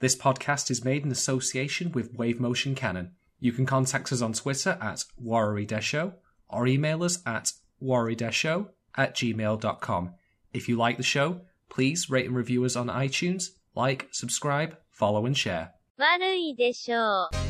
This podcast is made in association with Wave Motion Canon. You can contact us on Twitter at Warrydeshow or email us at warrydeshow at gmail.com. If you like the show, please rate and review us on iTunes, like, subscribe, follow, and share. 悪いでしょう。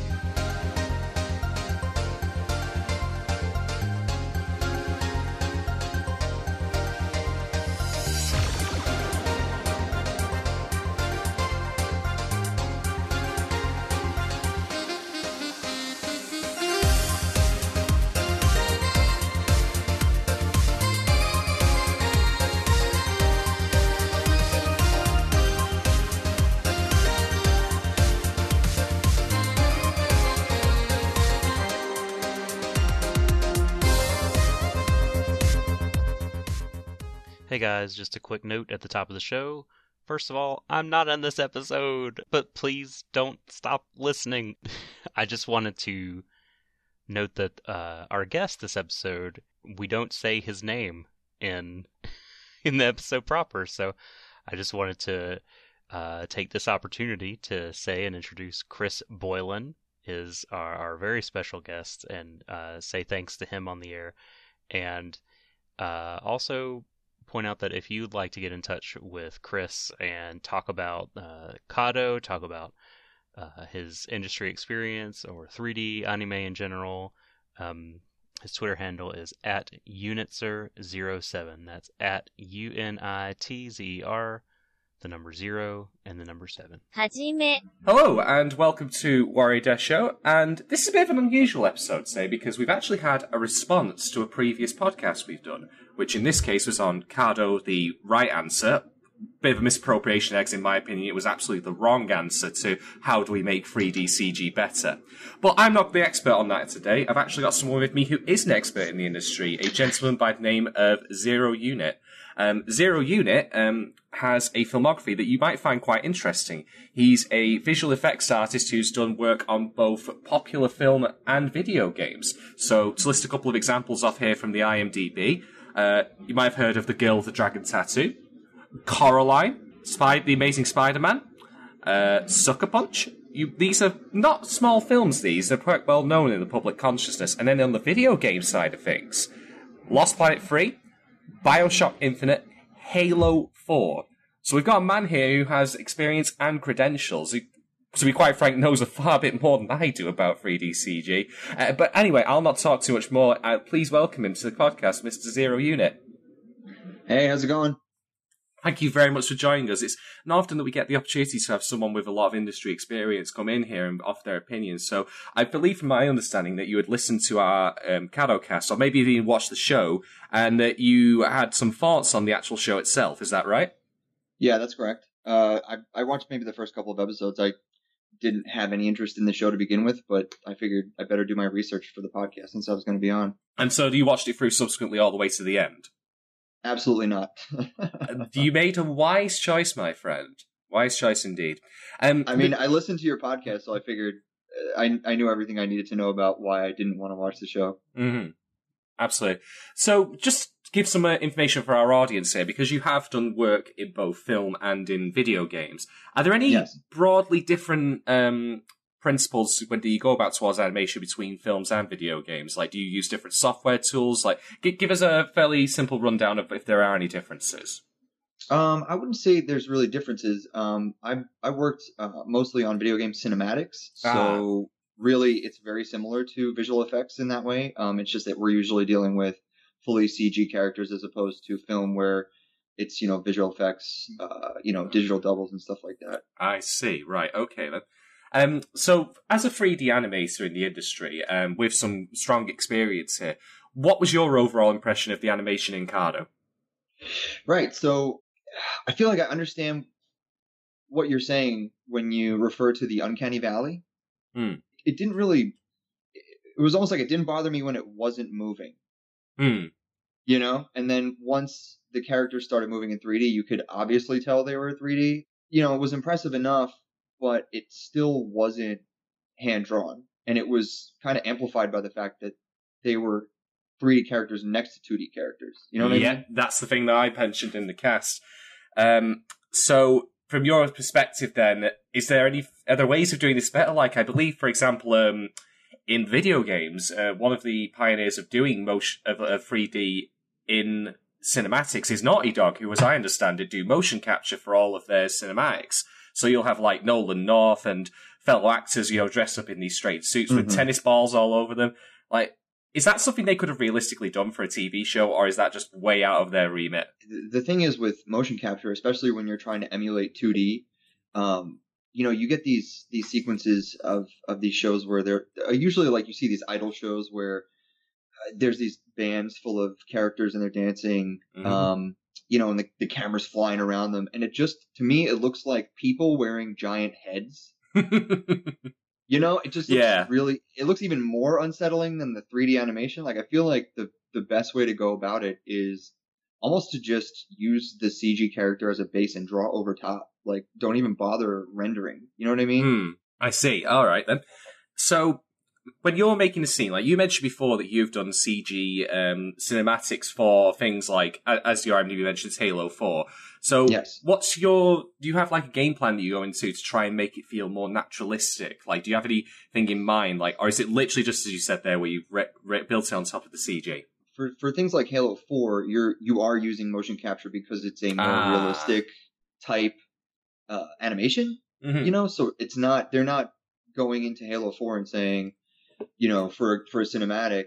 Guys, just a quick note at the top of the show. First of all, I'm not in this episode, but please don't stop listening. I just wanted to note that uh, our guest this episode, we don't say his name in in the episode proper, so I just wanted to uh, take this opportunity to say and introduce Chris Boylan is our, our very special guest and uh, say thanks to him on the air and uh, also point out that if you'd like to get in touch with Chris and talk about uh, Kado, talk about uh, his industry experience or 3D anime in general, um, his Twitter handle is at Unitzer07. That's at U N I T Z E R the number zero, and the number seven. Hello, and welcome to Warrior Death Show. And this is a bit of an unusual episode today because we've actually had a response to a previous podcast we've done which in this case was on Kado, the right answer. Bit of a misappropriation, eggs, in my opinion. It was absolutely the wrong answer to how do we make 3D CG better. But I'm not the expert on that today. I've actually got someone with me who is an expert in the industry, a gentleman by the name of Zero Unit. Um, Zero Unit um, has a filmography that you might find quite interesting. He's a visual effects artist who's done work on both popular film and video games. So, to list a couple of examples off here from the IMDb, uh, you might have heard of The Girl with the Dragon Tattoo, Coraline, Spy- The Amazing Spider-Man, uh, Sucker Punch. You, these are not small films. These they're quite well known in the public consciousness. And then on the video game side of things, Lost Planet Three, Bioshock Infinite, Halo 4. So we've got a man here who has experience and credentials. Who, to be quite frank, knows a far bit more than I do about 3D CG. Uh, but anyway, I'll not talk too much more. Uh, please welcome him to the podcast, Mr. Zero Unit. Hey, how's it going? Thank you very much for joining us. It's not often that we get the opportunity to have someone with a lot of industry experience come in here and offer their opinions. So I believe, from my understanding, that you had listened to our um, Cadocast, or maybe even watched the show, and that you had some thoughts on the actual show itself. Is that right? Yeah, that's correct. Uh, I I watched maybe the first couple of episodes. I didn't have any interest in the show to begin with, but I figured I better do my research for the podcast since I was going to be on. And so do you watched it through subsequently all the way to the end. Absolutely not. you made a wise choice, my friend. Wise choice indeed. Um, I mean, I listened to your podcast, so I figured uh, I I knew everything I needed to know about why I didn't want to watch the show. hmm Absolutely. So, just give some uh, information for our audience here, because you have done work in both film and in video games. Are there any Yes. broadly different um, principles when do you go about towards animation between films and video games? Like, do you use different software tools? Like, g- give us a fairly simple rundown of if there are any differences. Um, I wouldn't say there's really differences. Um, I I worked uh, mostly on video game cinematics, so really it's very similar to visual effects in that way. Um, it's just that we're usually dealing with fully CG characters as opposed to film where it's you know visual effects, uh, you know digital doubles and stuff like that. I see. Right. Okay then. Um, so, as a 3D animator in the industry, um, with some strong experience here, what was your overall impression of the animation in Kado? Right. So I feel like I understand what you're saying when you refer to the uncanny valley. Hmm. It didn't really. It was almost like it didn't bother me when it wasn't moving. Hmm. you know and then once the characters started moving in 3d you could obviously tell they were 3d you know it was impressive enough but it still wasn't hand drawn and it was kind of amplified by the fact that they were 3d characters next to 2d characters you know what yeah, i mean Yeah, that's the thing that I mentioned in the cast. Um, so, from your perspective, then, is there any other ways of doing this better? Like I believe, for example, um, in video games, uh, one of the pioneers of doing motion of, of 3D in cinematics is Naughty Dog, who, as I understand it, do motion capture for all of their cinematics. So you'll have like Nolan North and fellow actors, you know, dressed up in these straight suits with Mhm. tennis balls all over them. Like, is that something they could have realistically done for a TV show, or is that just way out of their remit? the the thing is with motion capture, especially when you're trying to emulate 2D, um, you know, you get these these sequences of of these shows where they're uh, usually like you see these idol shows where uh, there's these bands full of characters and they're dancing, Mhm. um, you know, and the, the camera's flying around them, and it just to me it looks like people wearing giant heads. You know, it just Yeah. really. It looks even more unsettling than the 3D animation. Like I feel like the the best way to go about it is almost to just use the CG character as a base and draw over top. Like don't even bother rendering. You know what I mean? Hmm. I see. All right then. So when you're making a scene, like you mentioned before that you've done CG um, cinematics for things like, as your IMDb mentions, Halo Four. So Yes. what's your? Do you have like a game plan that you go into to try and make it feel more naturalistic? Like, do you have anything in mind? Like, or is it literally just as you said there, where you re- re- built it on top of the CG? For for things like Halo 4, you're you are using motion capture because it's a more Ah. realistic type uh, animation. Mhm. you know so it's not they're not going into halo 4 and saying you know for for a cinematic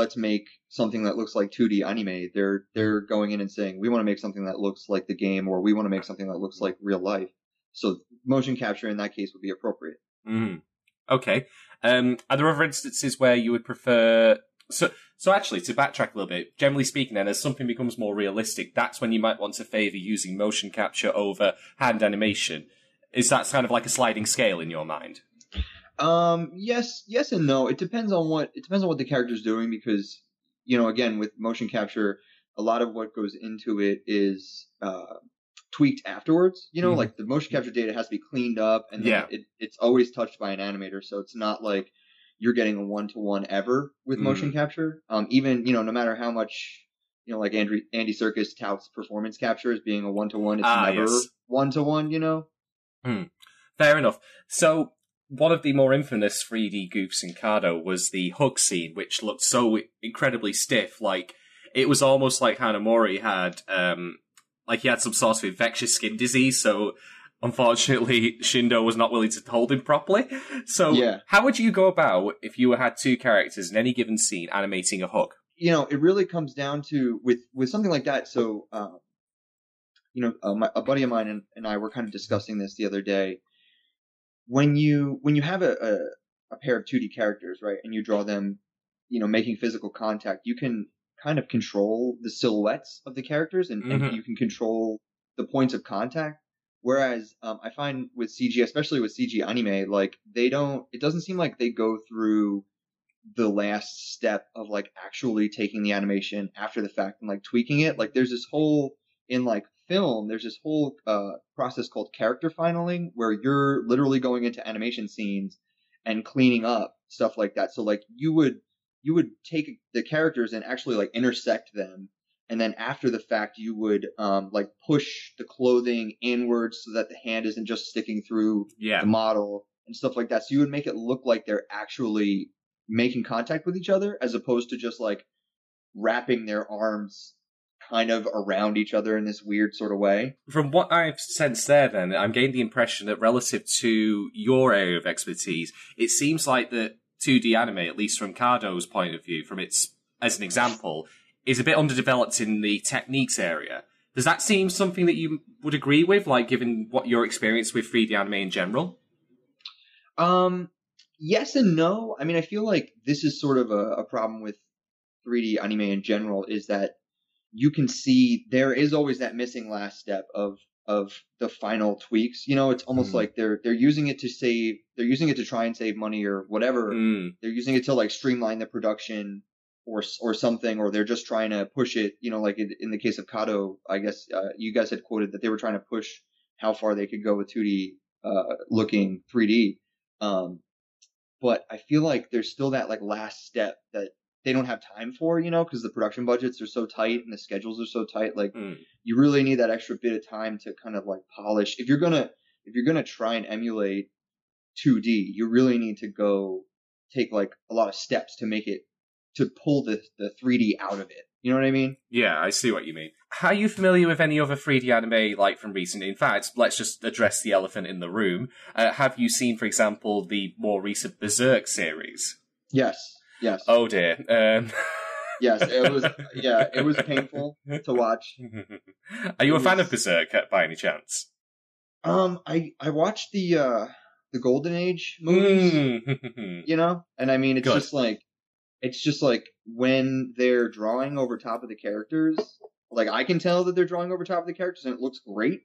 let's make something that looks like 2d anime they're they're going in and saying we want to make something that looks like the game or we want to make something that looks like real life so motion capture in that case would be appropriate Mhm. Okay. Um, are there other instances where you would prefer? So, so actually, to backtrack a little bit, generally speaking, then as something becomes more realistic, that's when you might want to favour using motion capture over hand animation. Is that kind of like a sliding scale in your mind? Um, yes, yes and no. It depends on what it depends on what the character's doing because you know, again, with motion capture, a lot of what goes into it is uh, tweaked afterwards. You know, Mhm. like the motion capture data has to be cleaned up, and then Yeah. it, it's always touched by an animator, so it's not like you're getting a one to one ever with motion capture. Um, even you know, no matter how much you know, like Andy Andy Serkis touts performance capture as being a one to one, it's Ah, never one to one. You know. Fair enough. So, one of the more infamous 3D goofs in Kado was the hug scene, which looked so incredibly stiff. Like, it was almost like Hanamori had, um, like he had some sort of infectious skin disease, so unfortunately Shindo was not willing to hold him properly. So, Yeah. how would you go about if you had two characters in any given scene animating a hug? you know, it really comes down to with with something like that. So, uh, you know, uh, my, a buddy of mine and, and I were kind of discussing this the other day. When you when you have a, a a pair of 2D characters, right, and you draw them, you know, making physical contact, you can kind of control the silhouettes of the characters, and, Mhm. and you can control the points of contact. Whereas um, I find with CG, especially with CG anime, like they don't. It doesn't seem like they go through the last step of like actually taking the animation after the fact and like tweaking it. Like there's this whole in like film, there's this whole uh, process called character finaling where you're literally going into animation scenes and cleaning up stuff like that. So like you would you would take the characters and actually like intersect them and then after the fact you would um like push the clothing inwards so that the hand isn't just sticking through Yeah. the model and stuff like that. So you would make it look like they're actually making contact with each other as opposed to just like wrapping their arms kind of around each other in this weird sort of way. From what I've sensed there, then, I'm getting the impression that relative to your area of expertise, it seems like the 2D anime, at least from Kado's point of view, from its, as an example, is a bit underdeveloped in the techniques area. Does that seem something that you would agree with, like, given what your experience with 3D anime in general? Um, yes and no. I mean, I feel like this is sort of a, a problem with 3D anime in general is that you can see there is always that missing last step of of the final tweaks. You know, it's almost Mhm. like they're they're using it to save they're using it to try and save money or whatever. Mm, They're using it to like streamline the production or or something, or they're just trying to push it. You know, like in, in the case of Kado, I guess uh, you guys had quoted that they were trying to push how far they could go with 2D uh, looking 3D. Um, but I feel like there's still that like last step that they don't have time for, you know, because the production budgets are so tight and the schedules are so tight. Like mm. you really need that extra bit of time to kind of like polish. If you're gonna if you're gonna try and emulate 2D, you really need to go take like a lot of steps to make it to pull the the 3D out of it. You know what I mean? Yeah, I see what you mean. Are you familiar with any other 3D anime like from recent? In fact, let's just address the elephant in the room. Uh, have you seen, for example, the more recent Berserk series? Yes. Yes. Oh dear. Um... yes. It was. Yeah. It was painful to watch. Are you It a fan of Berserk uh, by any chance? Um. I I watched the uh the Golden Age movies. Mm. You know, and I mean, it's Good. just like it's just like when they're drawing over top of the characters. Like I can tell that they're drawing over top of the characters, and it looks great.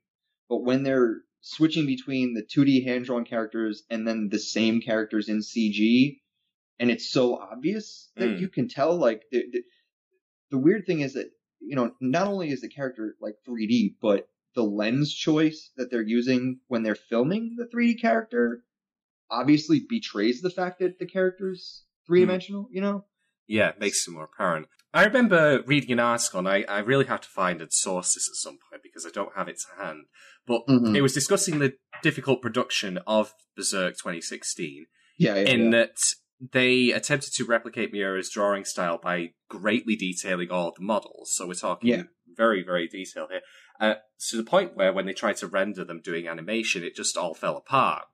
But when they're switching between the 2D hand drawn characters and then the same characters in CG, and it's so obvious that Mm. you can tell. Like the, the the weird thing is that you know not only is the character like 3D, but the lens choice that they're using when they're filming the 3D character obviously betrays the fact that the character's three dimensional. You know? Yeah, it makes it more apparent. I remember reading an article, and I, I really have to find and source this at some point because I don't have it to hand. But Mhm. it was discussing the difficult production of Berserk 2016 Yeah. yeah, in yeah. that they attempted to replicate Miura's drawing style by greatly detailing all the models. So we're talking Yeah. very, very detailed here. Uh, to the point where when they tried to render them doing animation, it just all fell apart.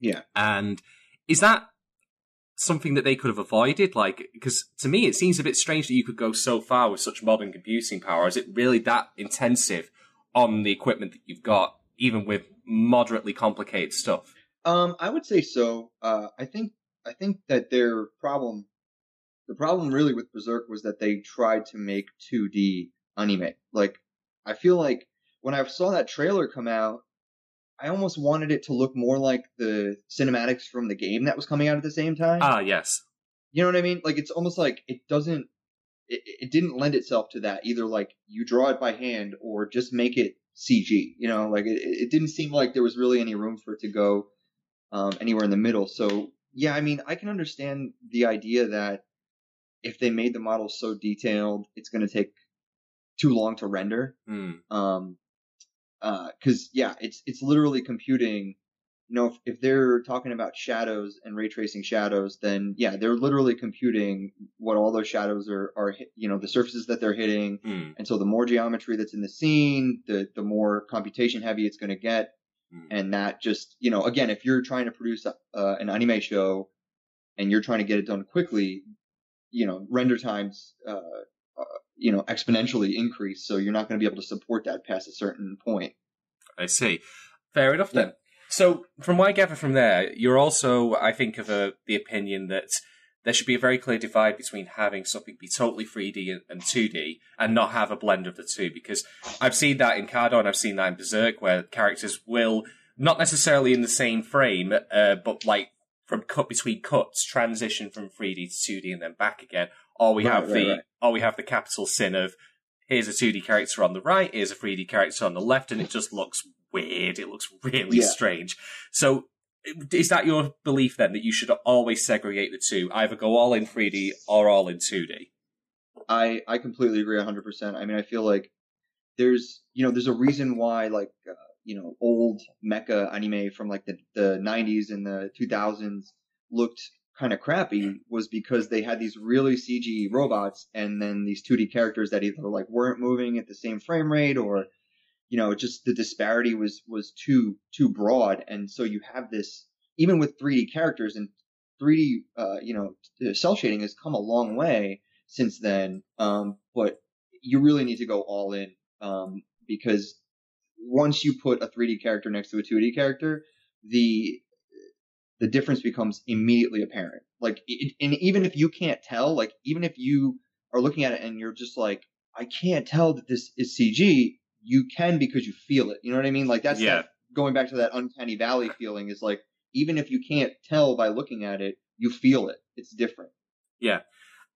Yeah. And is that something that they could have avoided? Like, because to me, it seems a bit strange that you could go so far with such modern computing power. Is it really that intensive on the equipment that you've got, even with moderately complicated stuff? Um, I would say so. Uh, I think I think that their problem, the problem really with Berserk was that they tried to make 2D anime. Like, I feel like when I saw that trailer come out, I almost wanted it to look more like the cinematics from the game that was coming out at the same time. Ah, yes. You know what I mean? Like it's almost like it doesn't it, it didn't lend itself to that. Either like you draw it by hand or just make it CG. You know, like it, it didn't seem like there was really any room for it to go um, anywhere in the middle. So yeah, I mean, I can understand the idea that if they made the model so detailed, it's going to take too long to render. Hmm. Um, uh, cause yeah, it's, it's literally computing, you know, if, if they're talking about shadows and ray tracing shadows, then yeah, they're literally computing what all those shadows are, are, you know, the surfaces that they're hitting. Hmm. And so the more geometry that's in the scene, the, the more computation heavy it's going to get. Hmm. And that just, you know, again, if you're trying to produce a, uh, an anime show and you're trying to get it done quickly, you know, render times, uh, uh, you know, exponentially increase. So you're not going to be able to support that past a certain point. I see. Fair enough then. So, from what I gather from there, you're also, I think, of a, the opinion that there should be a very clear divide between having something be totally 3D and- and 2D and not have a blend of the two. Because I've seen that in Kado and I've seen that in Berserk, where characters will, not necessarily in the same frame, uh, but like from cut between cuts, transition from 3D to 2D and then back again. Or we Right, have right, the, right. or we have the capital sin of here's a 2D character on the right, here's a 3D character on the left, and it just looks weird. It looks really Yeah. strange. So, is that your belief then that you should always segregate the two, either go all in 3D or all in 2D? I, I completely agree 100%. I mean, I feel like there's, you know, there's a reason why like, uh, you know, old mecha anime from like the, the 90s and the 2000s looked kind of crappy was because they had these really CG robots and then these 2D characters that either like weren't moving at the same frame rate or, you know, just the disparity was, was too, too broad. And so you have this, even with 3D characters and 3D, uh, you know, cell shading has come a long way since then. Um, but you really need to go all in, um, because once you put a 3D character next to a 2D character, the the difference becomes immediately apparent. Like, it, and even if you can't tell, like, even if you are looking at it and you're just like, I can't tell that this is CG, you can because you feel it. You know what I mean? Like, that's Yeah. that, going back to that uncanny valley feeling is like, even if you can't tell by looking at it, you feel it. It's different. Yeah.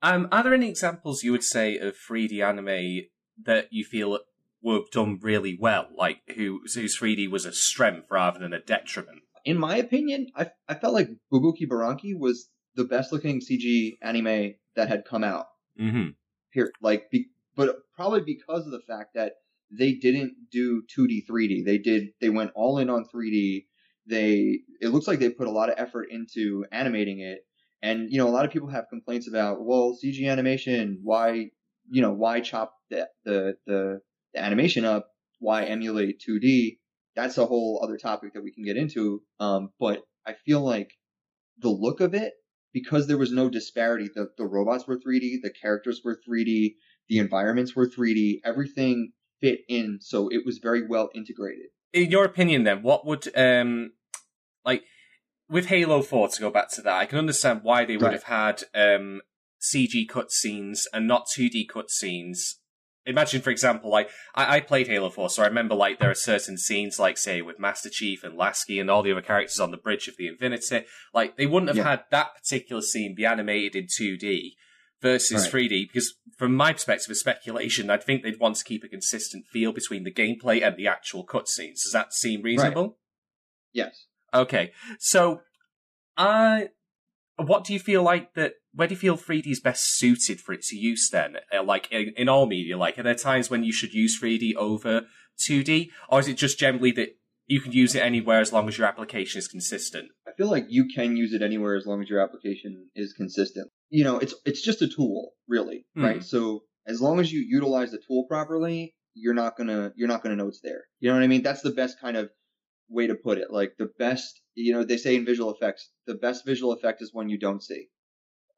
Um, are there any examples you would say of 3D anime that you feel were done really well, like who whose 3D was a strength rather than a detriment? In my opinion, I, I felt like Bubuki Buranki was the best looking CG anime that had come out. Mm-hmm. Here, like, be, but probably because of the fact that they didn't do 2D, 3D. They did, they went all in on 3D. they it looks like they put a lot of effort into animating it. And you know, a lot of people have complaints about, well, CG animation, why you know, why chop the the the, the animation up? Why emulate 2D? That's a whole other topic that we can get into. Um, but I feel like the look of it, because there was no disparity, the the robots were 3D, the characters were 3D, the environments were 3D, everything fit in, so it was very well integrated. In your opinion, then, what would um like with Halo Four to go back to that? I can understand why they would Right. have had um CG cutscenes and not 2D cutscenes. Imagine, for example, like I, I played Halo Four, so I remember like there are certain scenes, like say with Master Chief and Lasky and all the other characters on the bridge of the Infinity. Like they wouldn't have Yeah. had that particular scene be animated in 2D versus Right. 3D because from my perspective of speculation, I'd think they'd want to keep a consistent feel between the gameplay and the actual cutscenes. Does that seem reasonable? Yes. Okay, so I, what do you feel like that? Where do you feel 3D is best suited for its use? Then, uh, like in, in all media, like are there times when you should use 3D over 2D, or is it just generally that you can use it anywhere as long as your application is consistent? I feel like you can use it anywhere as long as your application is consistent. You know, it's it's just a tool, really, Hmm. right? So as long as you utilize the tool properly, you're not gonna you're not gonna know it's there. You know what I mean? That's the best kind of way to put it. Like the best, you know, they say in visual effects, the best visual effect is one you don't see.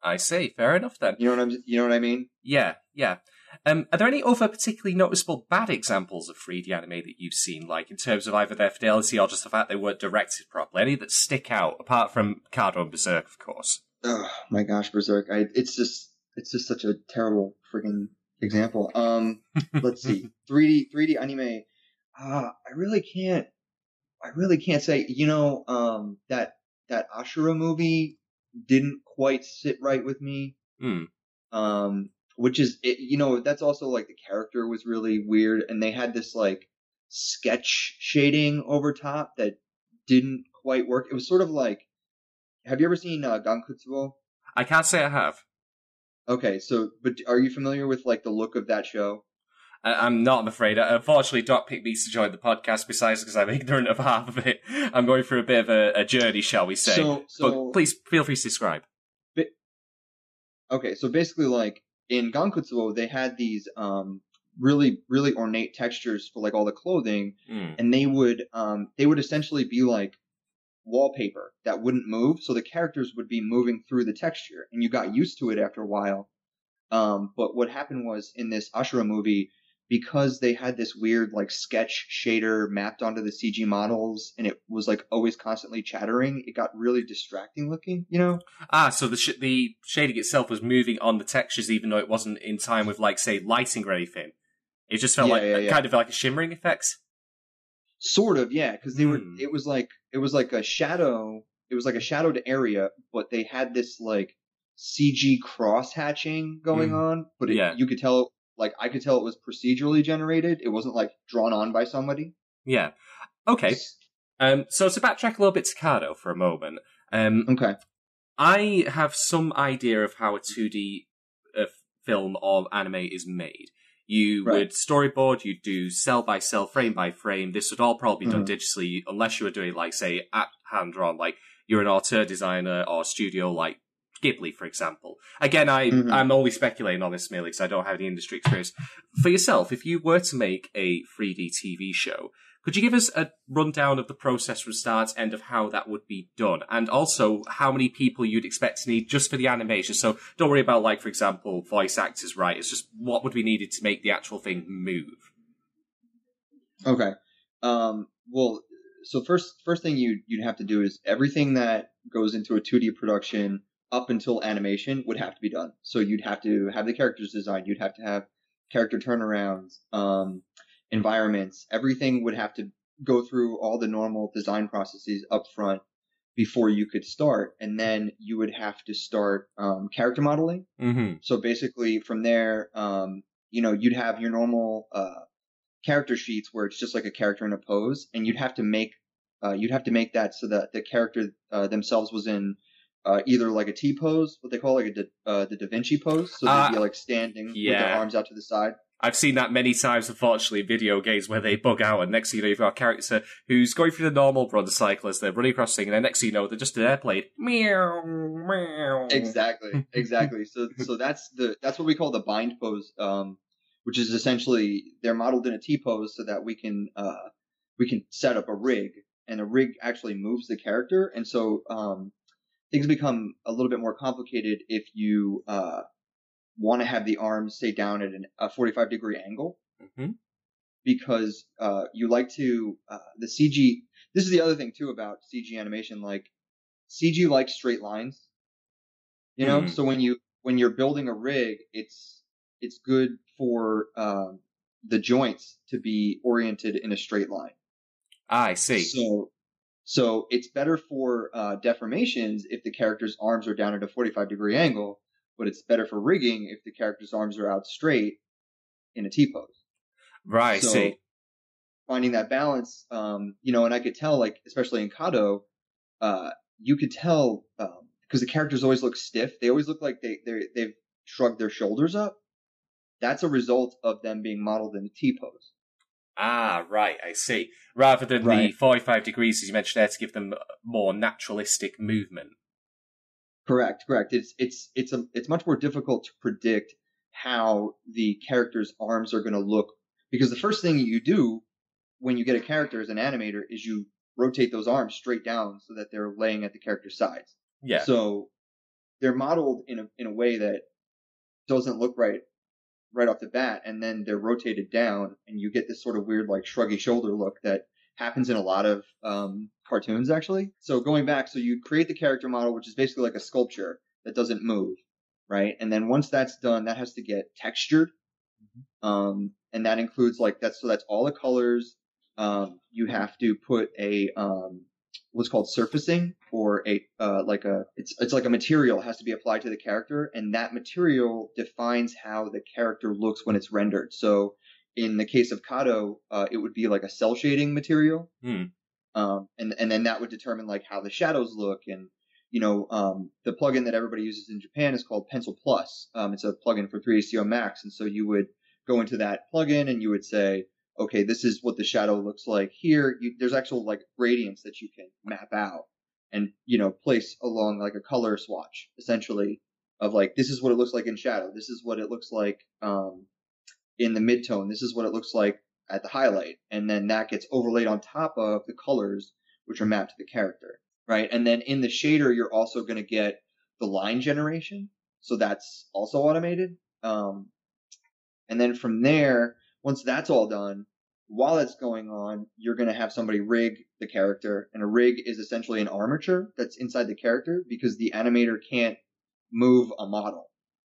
I see. Fair enough then. You know what I'm you know what I mean? Yeah, yeah. Um, are there any other particularly noticeable bad examples of 3D anime that you've seen, like in terms of either their fidelity or just the fact they weren't directed properly? Any that stick out, apart from Kado and Berserk, of course? Oh my gosh, Berserk! I it's just it's just such a terrible freaking example. Um, let's see, 3D 3D anime. Uh, I really can't. I really can't say. You know, um, that that Ashura movie didn't quite sit right with me. Hmm. Um, which is it, you know that's also like the character was really weird, and they had this like sketch shading over top that didn't quite work. It was sort of like. Have you ever seen uh, Gankutsuou? I can't say I have. Okay, so but are you familiar with like the look of that show? I'm not, I'm afraid. Unfortunately, Doc picked me to join the podcast, besides because I'm ignorant of half of it. I'm going through a bit of a, a journey, shall we say. So, so but please feel free to describe. Okay, so basically, like in Gankutsuou, they had these um really really ornate textures for like all the clothing, Hmm. and they would um they would essentially be like wallpaper that wouldn't move, so the characters would be moving through the texture, and you got used to it after a while. Um, but what happened was in this Ashura movie, because they had this weird like sketch shader mapped onto the CG models, and it was like always constantly chattering, it got really distracting looking. You know? Ah, so the sh- the shading itself was moving on the textures, even though it wasn't in time with, like, say, lighting or anything. It just felt Yeah, like yeah, yeah. kind of like a shimmering effect. Sort of, yeah, because they were. Hmm. It was like it was like a shadow. It was like a shadowed area, but they had this like CG cross hatching going Hmm. on. But it, Yeah. you could tell, like I could tell, it was procedurally generated. It wasn't like drawn on by somebody. Yeah. Okay. Um, so to backtrack a little bit to Kado for a moment, um, Okay. I have some idea of how a 2D uh, film or anime is made. You Right. would storyboard, you'd do cell by cell, frame by frame. This would all probably be done Mhm. digitally, unless you were doing, like, say, at hand drawn, like you're an auteur designer or studio like Ghibli, for example. Again, I, Mhm. I'm only speculating on this merely because I don't have the industry experience. For yourself, if you were to make a 3D TV show, could you give us a rundown of the process from start to end of how that would be done? And also how many people you'd expect to need just for the animation? So don't worry about, like, for example, voice actors, right? It's just what would be needed to make the actual thing move. Okay. Um. Well, so first first thing you you'd have to do is everything that goes into a 2D production up until animation would have to be done. So you'd have to have the characters designed. You'd have to have character turnarounds, um, environments. Everything would have to go through all the normal design processes up front before you could start, and then you would have to start um, character modeling. Mm-hmm. So basically, from there, um, you know, you'd have your normal uh, character sheets where it's just like a character in a pose, and you'd have to make uh, you'd have to make that so that the character uh, themselves was in uh, either like a T pose, what they call like a da, uh, the Da Vinci pose, so they'd be Uh, like standing with their arms out to the side. I've seen that many times, unfortunately, in video games where they bug out, and next thing you know, you've got a character who's going through the normal run cycle as they're running across the thing, and then next thing you know, they're just an airplane. Meow, meow. Exactly, exactly. so so that's the that's what we call the bind pose, um, which is essentially they're modeled in a T pose so that we can uh, we can set up a rig, and a rig actually moves the character, and so um, things become a little bit more complicated if you uh, want to have the arms stay down at an, a 45 degree angle Mhm. because uh, you like to uh, the CG. This is the other thing too about CG animation. Like CG likes straight lines, you know. Hmm. So when you when you're building a rig, it's it's good for um, the joints to be oriented in a straight line. Ah, I see. So so it's better for uh, deformations if the character's arms are down at a 45 degree angle, but it's better for rigging if the character's arms are out straight in a T pose. right, so see. finding that balance, um, you know, and I could tell, like, especially in Kado, uh, you could tell, um, because the characters always look stiff. They always look like they, they, they've shrugged their shoulders up. That's a result of them being modeled in a T pose. Ah, right, I see. Rather than the Right. 45 degrees, as you mentioned there, to give them more naturalistic movement. Correct, correct. It's, it's, it's a, it's much more difficult to predict how the character's arms are going to look because the first thing you do when you get a character as an animator is you rotate those arms straight down so that they're laying at the character's sides. Yeah. So they're modeled in a in a way that doesn't look right right off the bat, and then they're rotated down, and you get this sort of weird like shruggy shoulder look that happens in a lot of um, cartoons actually. So going back, so you create the character model, which is basically like a sculpture that doesn't move, right? And then once that's done, that has to get textured, um, and that includes like that's so that's all the colors. Um, you have to put a um, what's called surfacing or a uh, like a it's it's like a material has to be applied to the character and that material defines how the character looks when it's rendered. So in the case of Kado uh, it would be like a cell shading material. Hmm. um, and and then that would determine like how the shadows look and you know um, the plugin that everybody uses in Japan is called Pencil Plus. Um, it's a plugin for 3ds CO Max and so you would go into that plugin and you would say okay, this is what the shadow looks like here. You, there's actual like gradients that you can map out and, you know, place along like a color swatch essentially of like, this is what it looks like in shadow. This is what it looks like, um, in the midtone. This is what it looks like at the highlight. And then that gets overlaid on top of the colors, which are mapped to the character, right? And then in the shader, you're also going to get the line generation. So that's also automated. Um, and then from there, once that's all done, while that's going on, you're going to have somebody rig the character, and a rig is essentially an armature that's inside the character because the animator can't move a model.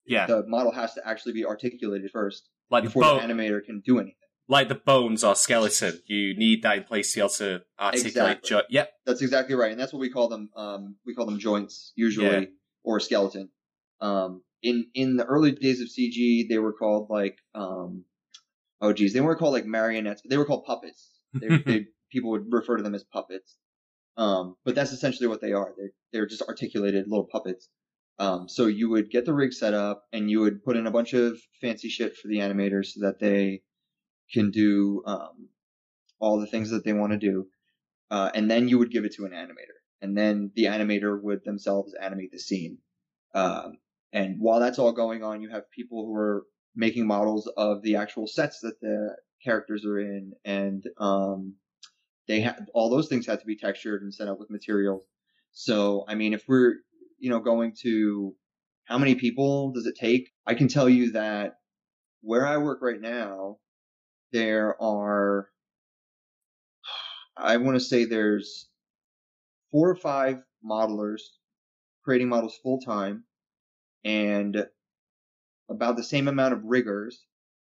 Yeah. The model has to actually be articulated first like the before the animator can do anything. like the bones or skeleton. You need that in place to be able to articulate. Exactly. Jo- yep. That's exactly right, and that's what we call them. Um, we call them joints usually, Yeah. or skeleton. Um, in in the early days of CG, they were called like, um, oh geez, they weren't called like marionettes, but they were called puppets. They, they people would refer to them as puppets. Um, but that's essentially what they are. They're they're just articulated little puppets. Um, so you would get the rig set up, and you would put in a bunch of fancy shit for the animators so that they can do um, all the things that they want to do uh, and then you would give it to an animator, and then the animator would themselves animate the scene. Um, and while that's all going on, you have people who are making models of the actual sets that the characters are in, and um, they have all those things had to be textured and set up with materials. So, I mean, if we're you know going to how many people does it take? I can tell you that where I work right now, there are I want to say there's four or five modelers creating models full time and about the same amount of riggers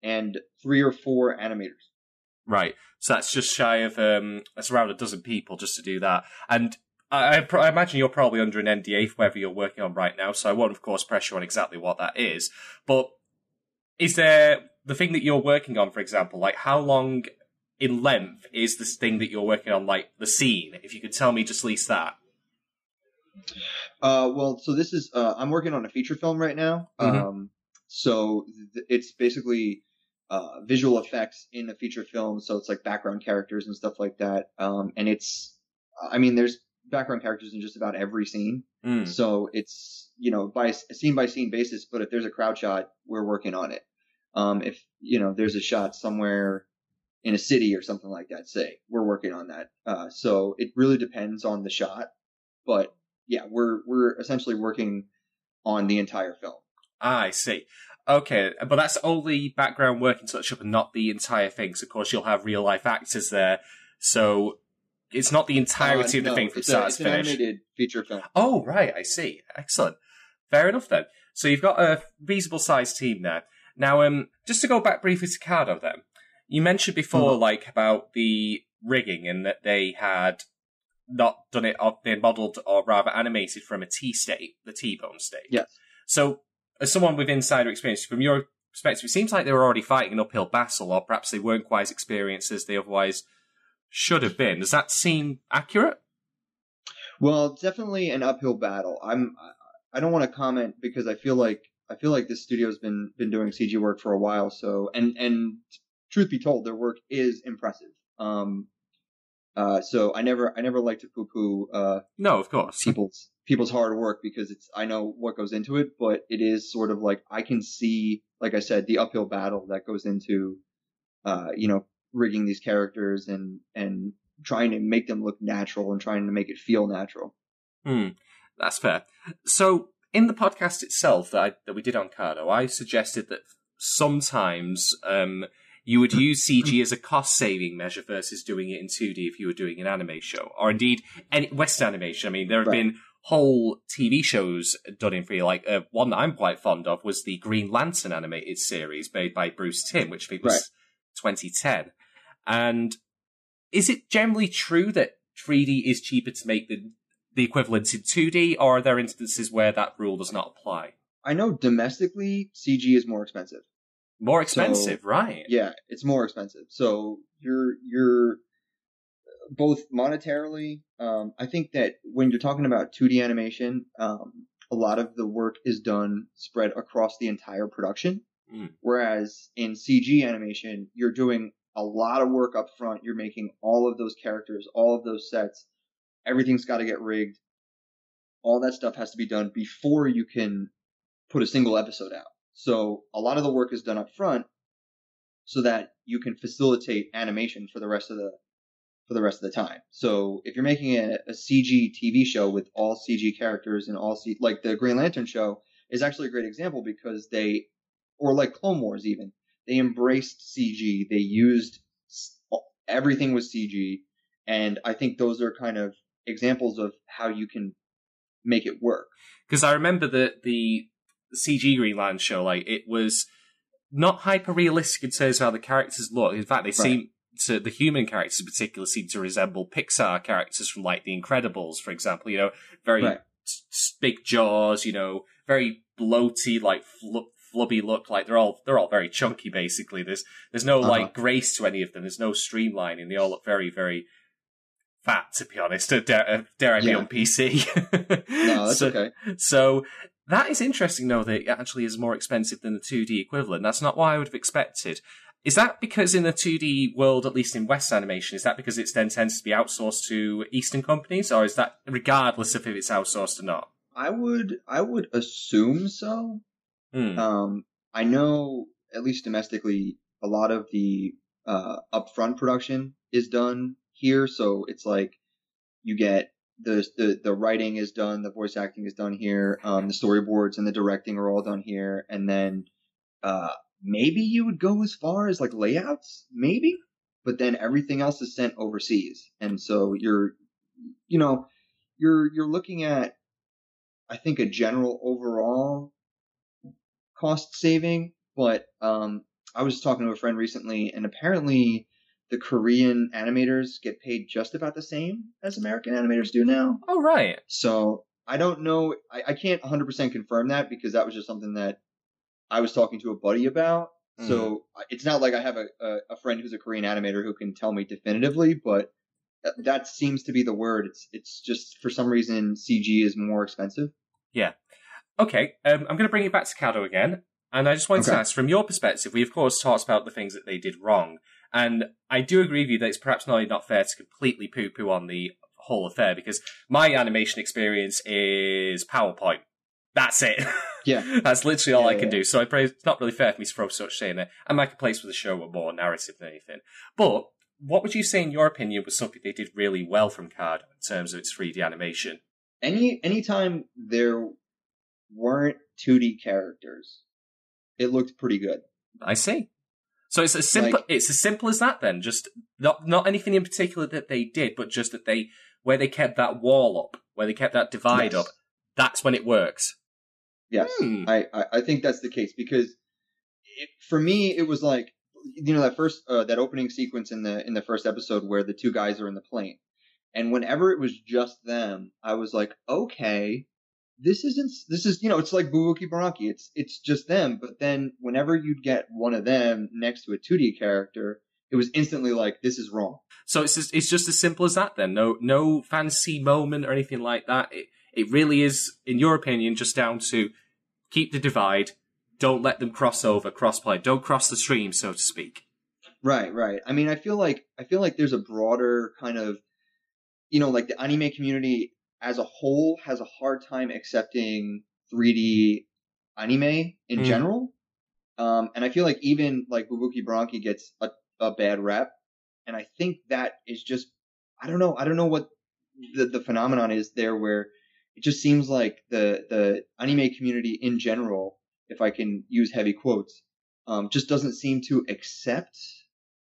and three or four animators. Right. So that's just shy of um that's around a dozen people just to do that. And I, I, I imagine you're probably under an NDA for whatever you're working on right now, so I won't of course pressure on exactly what that is. But is there the thing that you're working on, for example, like how long in length is this thing that you're working on, like the scene? If you could tell me just at least that. Uh, well, so this is, uh, I'm working on a feature film right now. Mhm. Um, so th- it's basically uh, visual effects in a feature film. So it's like background characters and stuff like that. Um, and it's, I mean, there's background characters in just about every scene. Mm. So it's, you know, by a scene by scene basis, but if there's a crowd shot, we're working on it. Um, if, you know, there's a shot somewhere in a city or something like that, say, we're working on that. Uh, so it really depends on the shot, but yeah, we're, we're essentially working on the entire film. Ah, I see. Okay, but that's only background work in Touch Up and not the entire thing. So, of course, you'll have real life actors there. So, it's not the entirety Uh, of the no, thing from it's, start a, it's to an finish. animated feature film. Oh, right, I see. Excellent. Fair enough then. So you've got a reasonable sized team there. Now, um, just to go back briefly to Kado then, you mentioned before, Mhm. like, about the rigging and that they had not done it, or been modelled or rather animated from a T state, the T-bone state. Yes. So, as someone with insider experience, from your perspective, it seems like they were already fighting an uphill battle, or perhaps they weren't quite as experienced as they otherwise should have been. Does that seem accurate? Well, definitely an uphill battle. I'm I don't want to comment because I feel like I feel like this studio's been been doing CG work for a while. So and and truth be told, their work is impressive. Um, uh, so I never I never like to poo poo uh No, of course. people's people's hard work because it's I know what goes into it, but it is sort of like I can see, like I said, the uphill battle that goes into, uh, you know, rigging these characters and and trying to make them look natural and trying to make it feel natural. Hmm, that's fair. So, in the podcast itself that I, that we did on Kado, I suggested that sometimes um, you would use CG as a cost-saving measure versus doing it in 2D if you were doing an anime show, or indeed any Western animation. I mean, there have Right. been whole TV shows done in 3D. Like uh, one that I'm quite fond of was the Green Lantern animated series made by Bruce Timm, which I think was Right. 2010. And is it generally true that 3D is cheaper to make than the equivalent in 2D, or are there instances where that rule does not apply? I know domestically CG is more expensive. More expensive, right? Yeah, it's more expensive. So you're you're both monetarily. Um, I think that when you're talking about 2D animation, um, a lot of the work is done spread across the entire production. Mm. Whereas in CG animation, you're doing a lot of work up front. You're making all of those characters, all of those sets. Everything's got to get rigged. All that stuff has to be done before you can put a single episode out. So a lot of the work is done up front so that you can facilitate animation for the rest of the for the rest of the time. So if you're making a, a CG TV show with all CG characters and all C like the Green Lantern show is actually a great example because they or like Clone Wars even they embraced CG. They used everything was CG, and I think those are kind of examples of how you can make it work. Because I remember that the CG Green Lantern show, like, it was not hyper realistic in terms of how the characters look. In fact, they seem to, the human characters in particular seem to resemble Pixar characters from, like, The Incredibles, for example. You know, very Right. big jaws, you know, very bloaty, like, fl- flubby look. Like, they're all, they're all very chunky, basically. There's, there's no, Uh-huh. like, grace to any of them. There's no streamlining. They all look very, very fat, to be honest. Dare, uh, dare I be Yeah. on PC? No, that's So- okay. so that is interesting, though, that it actually is more expensive than the 2D equivalent. That's not what I would have expected. Is that because in the 2D world, at least in West animation, is that because it then tends to be outsourced to Eastern companies, or is that regardless of if it's outsourced or not? I would I would assume so. Hmm. Um, I know at least domestically, a lot of the uh, upfront production is done here, so it's like you get the the the writing is done, the voice acting is done here, um, the storyboards and the directing are all done here, and then uh, maybe you would go as far as like layouts, maybe, but then everything else is sent overseas, and so you're, you know, you're you're looking at, I think a general overall cost saving, but um, I was talking to a friend recently, and apparently the Korean animators get paid just about the same as American animators do now. Oh, right. So I don't know. I, I can't 100% confirm that because that was just something that I was talking to a buddy about. So it's not like I have a, a, friend who's a Korean animator who can tell me definitively, but that, seems to be the word. It's it's just for some reason CG is more expensive. Yeah. Okay, um, I'm going to bring it back to Kado again. And I just wanted to ask, from your perspective, we of course talked about the things that they did wrong. And I do agree with you that it's perhaps not, not fair to completely poo poo on the whole affair because my animation experience is PowerPoint. That's it. Yeah. That's literally all Yeah, I can yeah. do. So I pray it's not really fair for me to throw such shit in there. And a place with the show were more narrative than anything. But what would you say, in your opinion, was something they did really well from Kado in terms of its 3D animation? Any anytime there weren't 2D characters, it looked pretty good. I see. So it's as simple. Like- it's as simple as that. Then, just not not anything in particular that they did, but just that they where they kept that wall up, where they kept that divide Yes. up. That's when it works. Yes. Hmm. I, I, I think that's the case because it, for me it was like you know that first uh, that opening sequence in the in the first episode where the two guys are in the plane and whenever it was just them I was like okay this isn't this is you know it's like Bubuki Buranki it's it's just them but then whenever you'd get one of them next to a 2D character it was instantly like this is wrong So it's just, it's just as simple as that. Then no no fancy moment or anything like that. It it really is, in your opinion, just down to keep the divide. Don't let them cross over, crossplay. Don't cross the stream, so to speak. Right, right. I mean, I feel like I feel like there's a broader kind of, you know, like the anime community as a whole has a hard time accepting 3D anime in Mm. general. Um, and I feel like even like Bubuki Buranki gets a, a bad rep, and I think that is just I don't know I don't know what the the phenomenon is there where it just seems like the the anime community in general, if I can use heavy quotes, um, just doesn't seem to accept.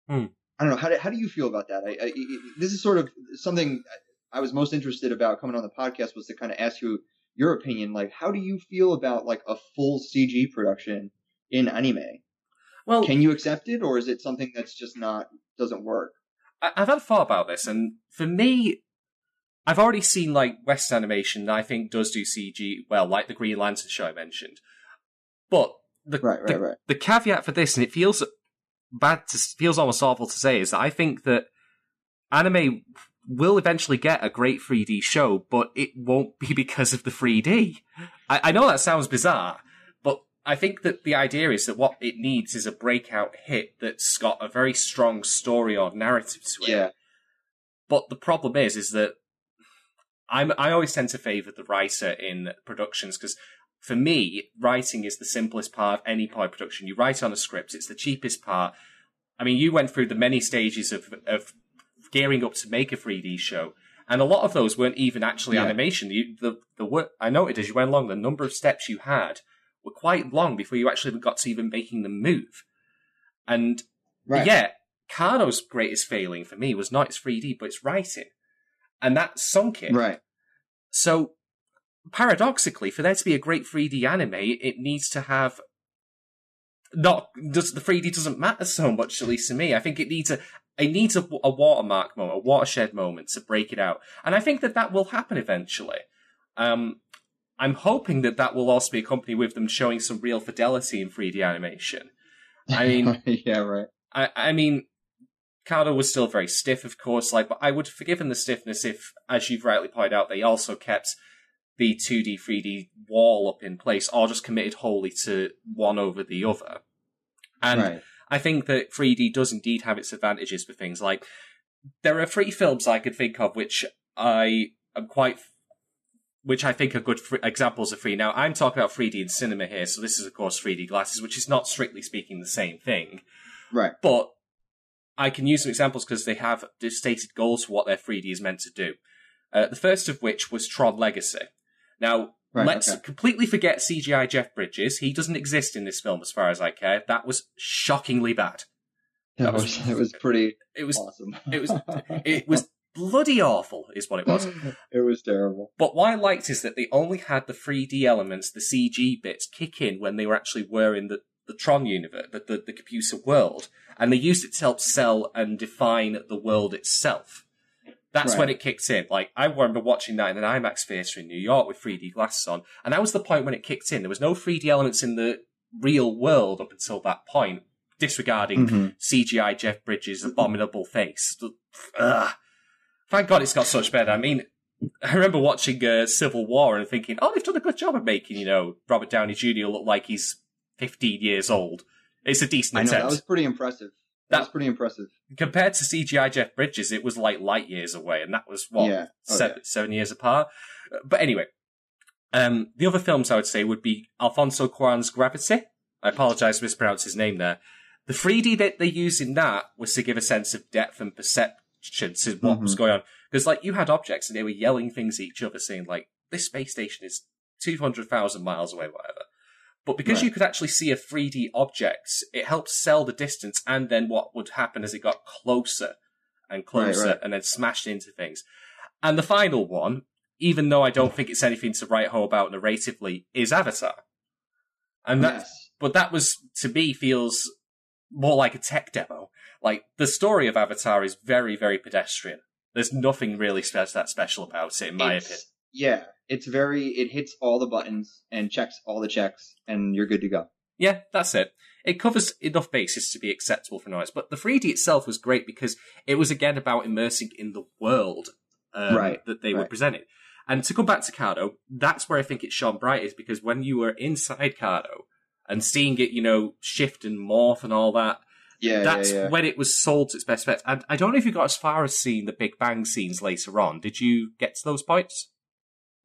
Hmm. I don't know how do, how do you feel about that? I, I, this is sort of something I was most interested about coming on the podcast was to kind of ask you your opinion. Like, how do you feel about like a full CG production in anime? Well, Can you accept it, or is it something that's just not doesn't work? I've had a thought about this, and for me, I've already seen like West animation that I think does do CG well, like the Green Lantern show I mentioned. But the Right, right, the, right. the caveat for this, and it feels bad to feels almost awful to say, is that I think that anime will eventually get a great 3D show, but it won't be because of the 3D. I, I know that sounds bizarre, but I think that the idea is that what it needs is a breakout hit that's got a very strong story or narrative to it. Yeah, But the problem is, is that I'm I always tend to favour the writer in productions because for me, writing is the simplest part of any of production. You write on a script; it's the cheapest part. I mean, you went through the many stages of of gearing up to make a 3D show, and a lot of those weren't even actually Yeah. animation. You, the the work I noted as you went along, the number of steps you had were quite long before you actually got to even making them move. And right. yeah, Kado's greatest failing for me was not its 3D, but its writing. And that sunk it. right. So, paradoxically, for there to be a great 3D anime, it needs to have. Not does the 3D doesn't matter so much, at least to me. I think it needs a it needs a, a watermark moment, a watershed moment to break it out, and I think that that will happen eventually. Um, I'm hoping that that will also be accompanied with them showing some real fidelity in 3D animation. I mean, yeah, right. I, I mean, Kado was still very stiff, of course, like, but I would have forgiven the stiffness if, as you've rightly pointed out, they also kept the 2D, 3D wall up in place, or just committed wholly to one over the other. And right. I think that 3D does indeed have its advantages for things like there are three films I could think of which I am quite, which I think are good fr- examples of 3D. Now, I'm talking about 3D in cinema here, so this is, of course, 3D glasses, which is not strictly speaking the same thing. Right. But I can use some examples because they have stated goals for what their 3D is meant to do. Uh, the first of which was Tron Legacy. Now, Right, let's okay. completely forget CGI Jeff Bridges. He doesn't exist in this film, as far as I care. That was shockingly bad. That was- was it was pretty It was awesome. it was- it was bloody awful, is what it was. it was terrible. But what I liked is that they only had the 3D elements, the CG bits, kick in when they were actually were in the, the Tron universe, the, the, the computer world, and they used it to help sell and define the world itself. That's Right. when it kicked in. Like, I remember watching that in an IMAX theatre in New York with 3D glasses on, and that was the point when it kicked in. There was no 3D elements in the real world up until that point, disregarding Mhm. CGI Jeff Bridges' abominable face. Ugh. Thank God it's got such better. I mean, I remember watching uh, Civil War and thinking, oh, they've done a good job of making, you know, Robert Downey Jr. look like he's 15 years old. It's a decent I know attempt. that was pretty impressive. That, That- was pretty impressive. Compared to CGI Jeff Bridges, it was like light years away, and that was what Yeah. Oh, seven, seven years apart. But anyway, um, the other films I would say would be Alfonso Cuarón's Gravity. I apologize to mispronounce his name there. The 3D that they used in that was to give a sense of depth and perception to what was Mhm. going on. Because like you had objects and they were yelling things at each other, saying like, "This space station is two hundred thousand miles away, whatever." But because Right. you could actually see a 3D object, it helped sell the distance and then what would happen as it got closer and closer right. and then smashed into things. And the final one, even though I don't think it's anything to write home about narratively, is Avatar. And that, yes. but that was to me feels more like a tech demo. Like the story of Avatar is very, very pedestrian. There's nothing really spe- that special about it, in my It's- opinion. Yeah, it's very. It hits all the buttons and checks all the checks, and you're good to go. Yeah, that's it. It covers enough bases to be acceptable for noise. But the 3D itself was great because it was again about immersing in the world um, Right, that they were right. presenting. And to come back to Kado, that's where I think it shone bright is because when you were inside Kado and seeing it, you know, shift and morph and all that, Yeah, that's yeah, yeah. when it was sold to its best effect. And I don't know if you got as far as seeing the Big Bang scenes later on. Did you get to those points?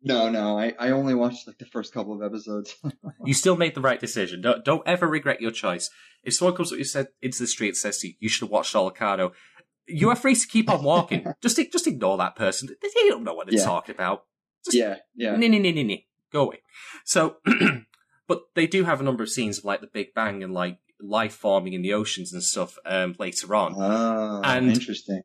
No, no, I, I only watched like the first couple of episodes. You still made the right decision. Don't, don't ever regret your choice. If someone comes up you said into the street and says to you, you should have watched all you are free to keep on walking. just just ignore that person. They they don't know what they're Yeah. talking about. Just yeah, yeah. Nee, nee, nee, nee, nee. Go away. So, but they do have a number of scenes of like the Big Bang and like life forming in the oceans and stuff um, later on. Oh, And- interesting.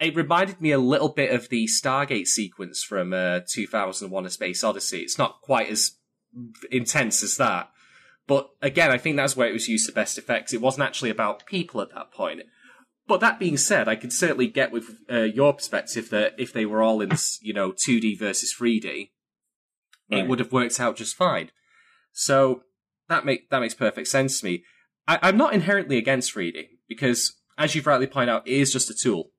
It reminded me a little bit of the Stargate sequence from uh, 2001: A Space Odyssey. It's not quite as intense as that, but again, I think that's where it was used to best effects. It wasn't actually about people at that point. But that being said, I can certainly get with uh, your perspective that if they were all in, you know, 2D versus 3D, it would have worked out just fine. So that make that makes perfect sense to me. I, I'm not inherently against 3D because, as you've rightly pointed out, it is just a tool.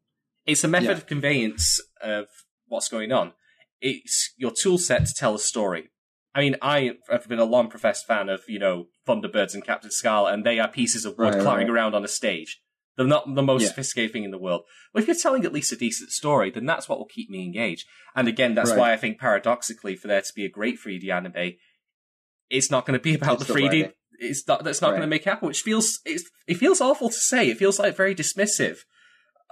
It's a method Yeah. of conveyance of what's going on. It's your tool set to tell a story. I mean, I have been a long professed fan of, you know, Thunderbirds and Captain Scarlet, and they are pieces of wood Right, clattering right. around on a stage. They're not the most Yeah. sophisticated thing in the world. But if you're telling at least a decent story, then that's what will keep me engaged. And again, that's Right. why I think paradoxically, for there to be a great 3D anime, it's not going to be about It's the the 3D. writing. It's not. That's not going to make it happen. Which feels it's, it feels awful to say. It feels like very dismissive.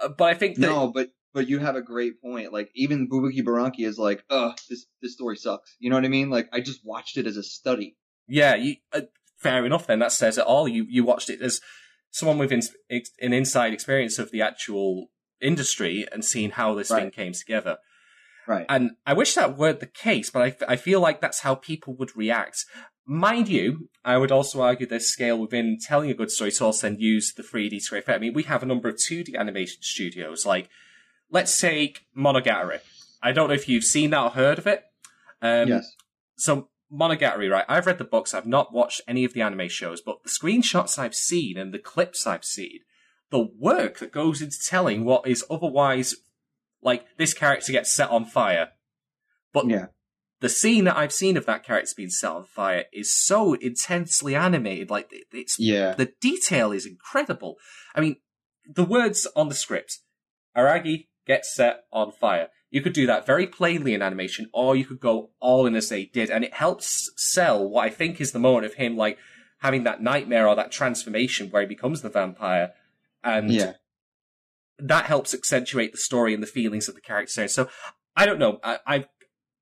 Uh, But I think that No, but but you have a great point. Like even Bubuki Buranki is like, ugh, this this story sucks. You know what I mean? Like I just watched it as a study. Yeah, you, uh, fair enough. Then that says it all. You you watched it as someone with ins- ex- an inside experience of the actual industry and seeing how this thing came together. Right. And I wish that weren't the case, but I, I feel like that's how people would react. Mind you, I would also argue there's scale within telling a good story to also then use the 3D to effect. I mean, we have a number of 2D animation studios, like, let's take Monogatari. I don't know if you've seen that or heard of it. Um, yes. so Monogatari, right? I've read the books. I've not watched any of the anime shows, but the screenshots I've seen and the clips I've seen, the work that goes into telling what is otherwise like this character gets set on fire, but Yeah. The scene that I've seen of that character being set on fire is so intensely animated. Like it's Yeah. the detail is incredible. I mean, the words on the script, Aragi gets set on fire. You could do that very plainly in animation, or you could go all in as they did, and it helps sell what I think is the moment of him like having that nightmare or that transformation where he becomes the vampire, and Yeah. that helps accentuate the story and the feelings of the character. So I don't know. I, I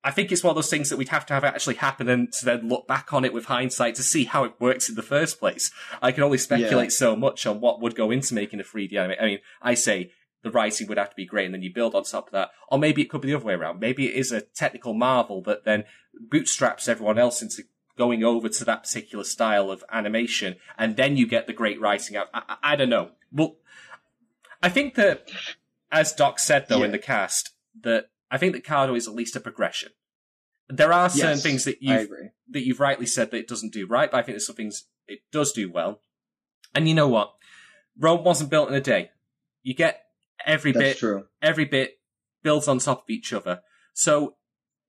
I think it's one of those things that we'd have to have actually happen and to then look back on it with hindsight to see how it works in the first place. I can only speculate so much on what would go into making a 3D anime. I mean, I say the writing would have to be great and then you build on top of that. Or maybe it could be the other way around. Maybe it is a technical marvel that then bootstraps everyone else into going over to that particular style of animation and then you get the great writing out. I, I, I don't know. Well, I think that, as Doc said though Yeah. in the cast, that I think that Kado is at least a progression. There are certain Yes, things that you've that that you've rightly said that it doesn't do right, but I think there's some things it does do well. And you know what? Rome wasn't built in a day. You get every That's bit, true. every bit builds on top of each other. So,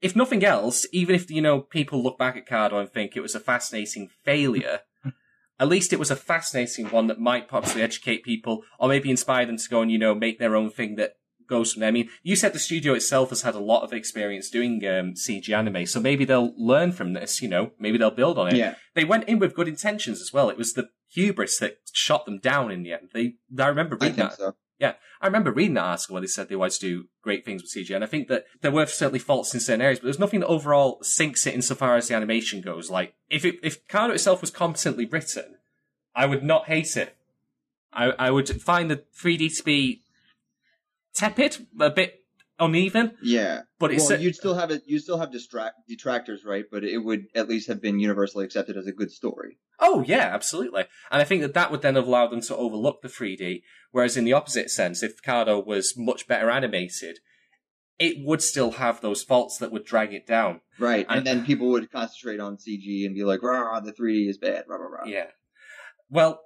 if nothing else, even if you know people look back at Kado and think it was a fascinating failure, at least it was a fascinating one that might possibly educate people or maybe inspire them to go and, you know, make their own thing that goes from there. I mean, you said the studio itself has had a lot of experience doing um, CG anime, so maybe they'll learn from this, you know, maybe they'll build on it. Yeah. They went in with good intentions as well. It was the hubris that shot them down in the end. They, I remember I reading think that. so. I remember reading that article where they said they wanted to do great things with CG, and I think that there were certainly faults in certain areas, but there's nothing that overall sinks it insofar as the animation goes. Like, if it, if Kado itself was competently written, I would not hate it. I, I would find the 3D to be tepid, a bit uneven, Yeah. but it's well, you'd still have it. You still have distract detractors, right? But it would at least have been universally accepted as a good story. Oh yeah, absolutely. And I think that that would then have allowed them to overlook the 3D. Whereas in the opposite sense, if Kado was much better animated, it would still have those faults that would drag it down. Right. And- And, then people would concentrate on CG and be like, "Rah, the 3D is bad." Rah, rah, rah. Yeah. Well,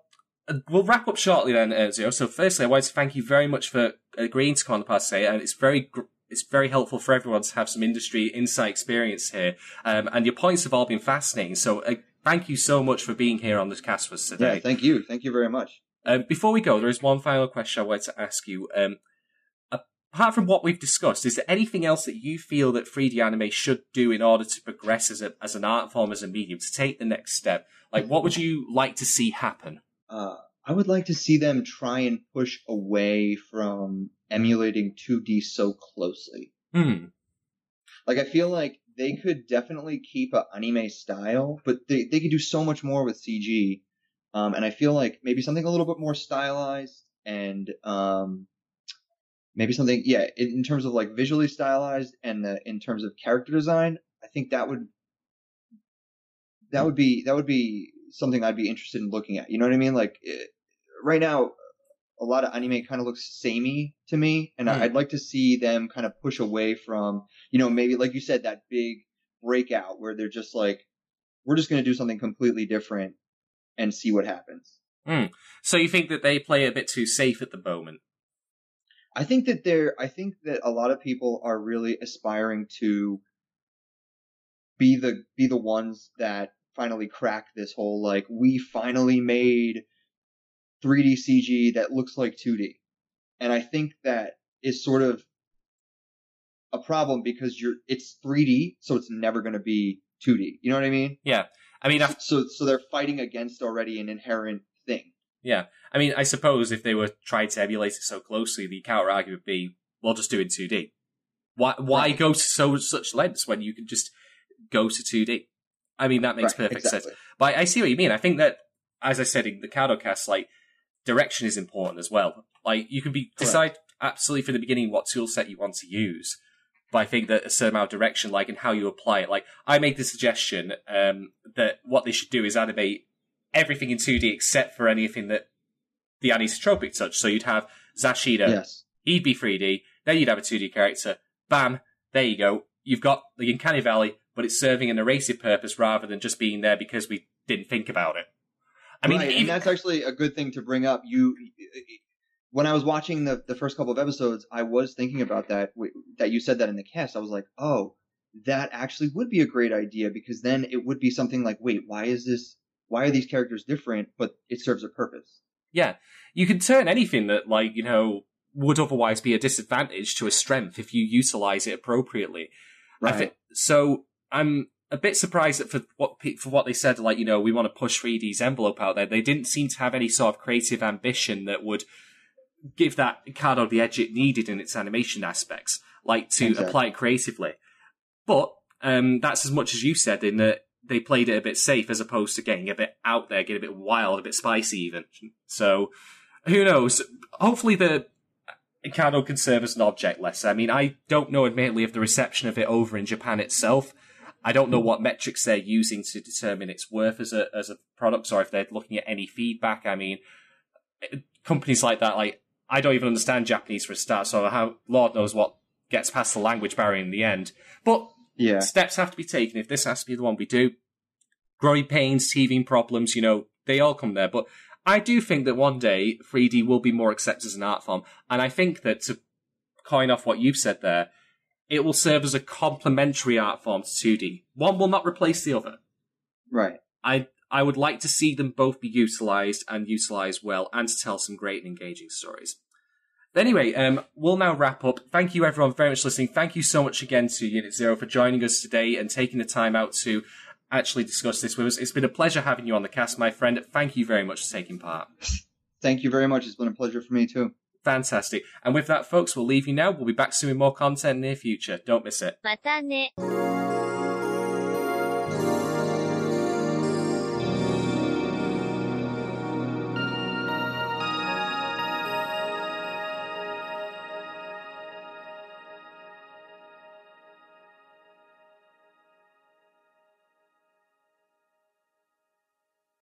we'll wrap up shortly then, Ezio. So firstly, I want to thank you very much for agreeing to come on the podcast today, and it's very gr- it's very helpful for everyone to have some industry insight experience here. Um, and your points have all been fascinating. So uh, thank you so much for being here on this cast with us today. Yeah, Thank you. Thank you very much. Um, before we go, there is one final question I wanted to ask you. Um, apart from what we've discussed, is there anything else that you feel that 3D anime should do in order to progress as a as an art form, as a medium, to take the next step? Like, what would you like to see happen? Uh, I would like to see them try and push away from emulating 2D so closely. Hmm. Like I feel like they could definitely keep a anime style, but they they could do so much more with CG. Um, and I feel like maybe something a little bit more stylized and um, maybe something yeah in, in terms of like visually stylized and the, in terms of character design. I think that would that would be that would be something I'd be interested in looking at. You know what I mean? Like eh, right now, a lot of anime kind of looks samey to me, and Hmm. I'd like to see them kind of push away from, you know, maybe like you said, that big breakout where they're just like, we're just going to do something completely different and see what happens. So you think that they play a bit too safe at the moment? I think that they're, I think that a lot of people are really aspiring to be the, be the ones that finally crack this whole, like, we finally made 3D CG that looks like 2D. And I think that is sort of a problem because you're, it's 3D, so it's never going to be 2D. You know what I mean? Yeah. I mean, I, So, so they're fighting against already an inherent thing. yeah. I mean, I suppose if they were trying to emulate it so closely, the counter argument would be, "Well, just do it in 2D." Why? Why Right. go to so such lengths when you can just go to 2D? I mean, that makes Right, perfect sense. But I see what you mean. I think that, as I said in the Kado cast, like direction is important as well. Like you can be decide absolutely from the beginning what tool set you want to use, but I think that a certain amount of direction, like and how you apply it, like I made the suggestion um, that what they should do is animate everything in 2D except for anything that the anisotropic touch. So you'd have Zashida, Yes. he'd be 3D, then you'd have a 2D character. Bam, there you go. You've got the Uncanny Valley, but it's serving an erasive purpose rather than just being there because we didn't think about it. I mean, right, even- and that's actually a good thing to bring up. You, when I was watching the the first couple of episodes, I was thinking about that. That you said that in the cast, I was like, oh, that actually would be a great idea because then it would be something like, wait, why is this? Why are these characters different? But it serves a purpose. yeah, you can turn anything that, like, you know, would otherwise be a disadvantage to a strength if you utilize it appropriately. I thi- so I'm a bit surprised that for what for what they said, like you know, we want to push 3D's envelope out there. They didn't seem to have any sort of creative ambition that would give that card Kado the edge it needed in its animation aspects, like to Exactly. apply it creatively. But um, that's as much as you said in that they played it a bit safe as opposed to getting a bit out there, getting a bit wild, a bit spicy even. So who knows? Hopefully the Kado can serve as an object lesson. I mean, I don't know admittedly of the reception of it over in Japan itself. I don't know what metrics they're using to determine its worth as a as a product, or if they're looking at any feedback. I mean, companies like that, like I don't even understand Japanese for a start, so how Lord knows what gets past the language barrier in the end. But Yeah. steps have to be taken. If this has to be the one we do, growing pains, teething problems, you know, they all come there. But I do think that one day 3D will be more accepted as an art form, and I think that to coin off what you've said there, it will serve as a complementary art form to 2D. One will not replace the other. Right. I I would like to see them both be utilized and utilized well and to tell some great and engaging stories. But anyway, um, we'll now wrap up. Thank you everyone very much for listening. Thank you so much again to Unit Zero for joining us today and taking the time out to actually discuss this with us. It's been a pleasure having you on the cast, my friend. Thank you very much for taking part. Thank you very much. It's been a pleasure for me too. Fantastic. And with that, folks, we'll leave you now. We'll be back soon with more content in the near future. Don't miss it. またね。